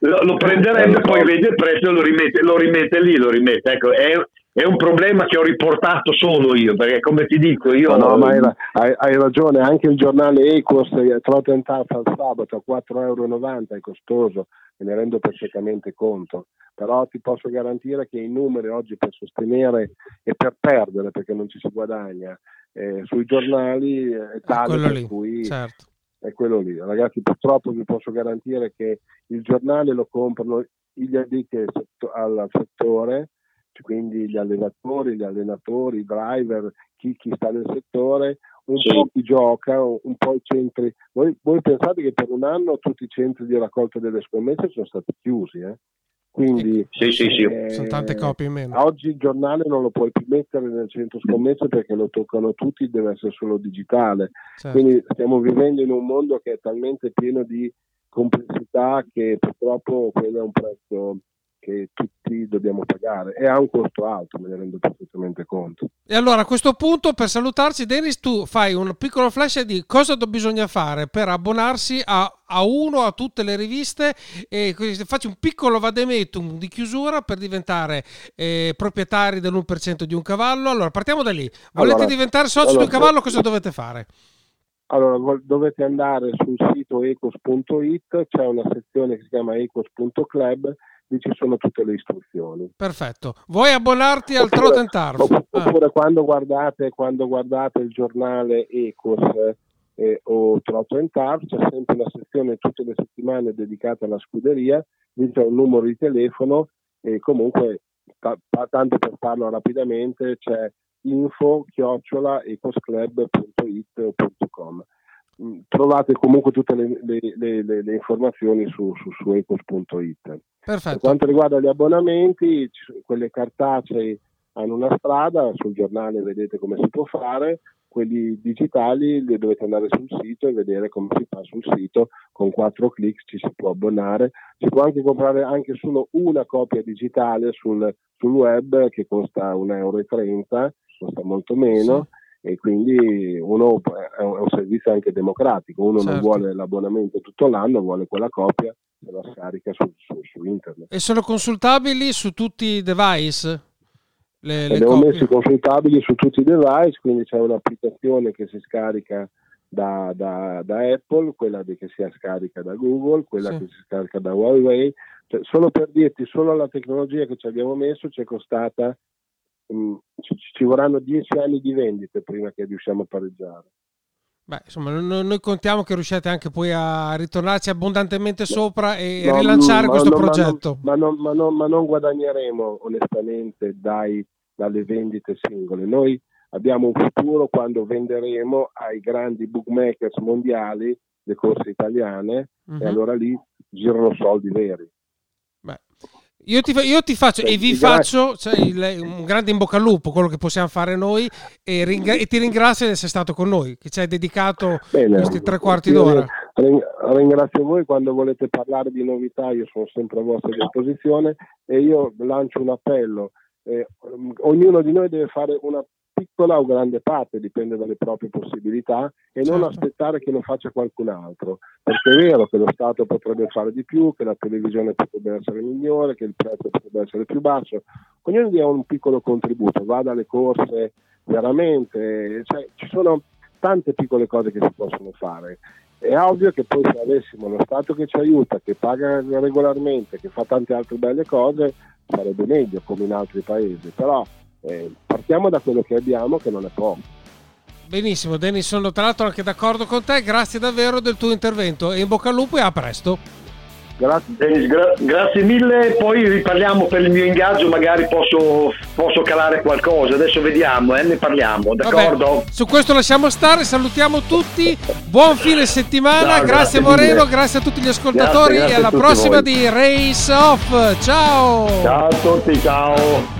lo, lo, prenderebbe, poi vede il prezzo e lo rimette, lo rimette lì, lo rimette. Ecco, è, è un problema che ho riportato solo io, perché come ti dico io... No, no ma hai, hai, hai, ragione, anche il giornale Ecos, Trot and Taff al sabato a 4,90 euro è costoso, me ne rendo perfettamente conto, però ti posso garantire che i numeri oggi per sostenere e per perdere, perché non ci si guadagna, eh, sui giornali è tale per lì, cui... Certo. È quello lì, ragazzi. Purtroppo vi posso garantire che il giornale lo comprano gli addetti al settore, quindi gli allevatori, gli allenatori, i driver, chi, chi sta nel settore, un sì. po' chi gioca, un po' i centri. Voi, voi, pensate che per un anno tutti i centri di raccolta delle scommesse sono stati chiusi, eh? Quindi sì, sì, sì. Eh, sono tante copie in meno. Oggi il giornale non lo puoi più mettere nel centro scommesse perché lo toccano tutti, deve essere solo digitale. Certo. Quindi stiamo vivendo in un mondo che è talmente pieno di complessità che purtroppo quello è un prezzo che tutti dobbiamo pagare e ha un costo alto, me ne rendo perfettamente conto. E allora a questo punto per salutarci Dennis tu fai un piccolo flash di cosa bisogna fare per abbonarsi a, a uno a tutte le riviste e facci un piccolo vademetum di chiusura per diventare eh, proprietari dell'1% di un cavallo. Allora partiamo da lì. Volete allora, diventare soci allora, di un cavallo cosa dovete fare? Allora, dovete andare sul sito ecos.it, c'è una sezione che si chiama ecos.club lì ci sono tutte le istruzioni. Perfetto. Vuoi abbonarti al Trot and Tarf? Oppure ah. quando, guardate, quando guardate il giornale Ecos eh, o Trot and Tarf c'è sempre una sezione tutte le settimane dedicata alla scuderia, lì c'è un numero di telefono e comunque t- tanto per farlo rapidamente c'è info chiocciola mm, trovate comunque tutte le, le, le, le informazioni su, su, su ecos.it. Perfetto. Per quanto riguarda gli abbonamenti, quelle cartacee hanno una strada, sul giornale vedete come si può fare, quelli digitali li dovete andare sul sito e vedere come si fa sul sito, con quattro clic ci si può abbonare, si può anche comprare anche solo una copia digitale sul, sul web che costa 1,30 euro, costa molto meno. Sì e quindi uno è un, servizio anche democratico, uno certo. non vuole l'abbonamento tutto l'anno, vuole quella copia e la scarica su, su, su, internet. E sono consultabili su tutti i device? Le, le abbiamo messo consultabili su tutti i device, quindi c'è un'applicazione che si scarica da, da, da Apple, quella che si scarica da Google, quella sì. che si scarica da Huawei. Cioè, solo per dirti, solo la tecnologia che ci abbiamo messo ci è costata, ci, ci vorranno dieci anni di vendite prima che riusciamo a pareggiare. Beh, insomma, noi, contiamo che riusciate anche poi a ritornarci abbondantemente sopra e no, rilanciare ma, questo no, progetto. Ma non, ma, non, ma non, guadagneremo onestamente dai, dalle vendite singole. Noi abbiamo un futuro quando venderemo ai grandi bookmakers mondiali le corse italiane uh-huh. e mhm. allora lì girano soldi veri. Io ti, io ti, faccio e vi faccio cioè, il, un grande in bocca al lupo, quello che possiamo fare noi e, ringra- e ti ringrazio di essere stato con noi, che ci hai dedicato Bene, questi tre quarti d'ora. Ringrazio voi quando volete parlare di novità, io sono sempre a vostra disposizione e io lancio un appello. Eh, ognuno di noi deve fare una piccola o grande parte, dipende dalle proprie possibilità, e non certo. aspettare che lo faccia qualcun altro. Perché è vero che lo Stato potrebbe fare di più, che la televisione potrebbe essere migliore, che il prezzo potrebbe essere più basso. Ognuno dia un piccolo contributo, vada alle corse veramente, cioè, ci sono tante piccole cose che si possono fare. È ovvio che poi se avessimo lo Stato che ci aiuta, che paga regolarmente, che fa tante altre belle cose, sarebbe meglio come in altri paesi, però eh, partiamo da quello che abbiamo, che non è poco. Benissimo, Denis, sono tra l'altro anche d'accordo con te. Grazie davvero del tuo intervento e in bocca al lupo e a presto. Grazie, Dennis, gra- grazie mille. Poi riparliamo per il mio ingaggio, magari posso, posso calare qualcosa. Adesso vediamo, eh, ne parliamo, d'accordo? Vabbè, su questo lasciamo stare, salutiamo tutti. Buon fine settimana, Ciao, grazie, grazie Moreno, grazie a tutti gli ascoltatori grazie, grazie e alla prossima voi. di Race Off. Ciao! Ciao a tutti, ciao!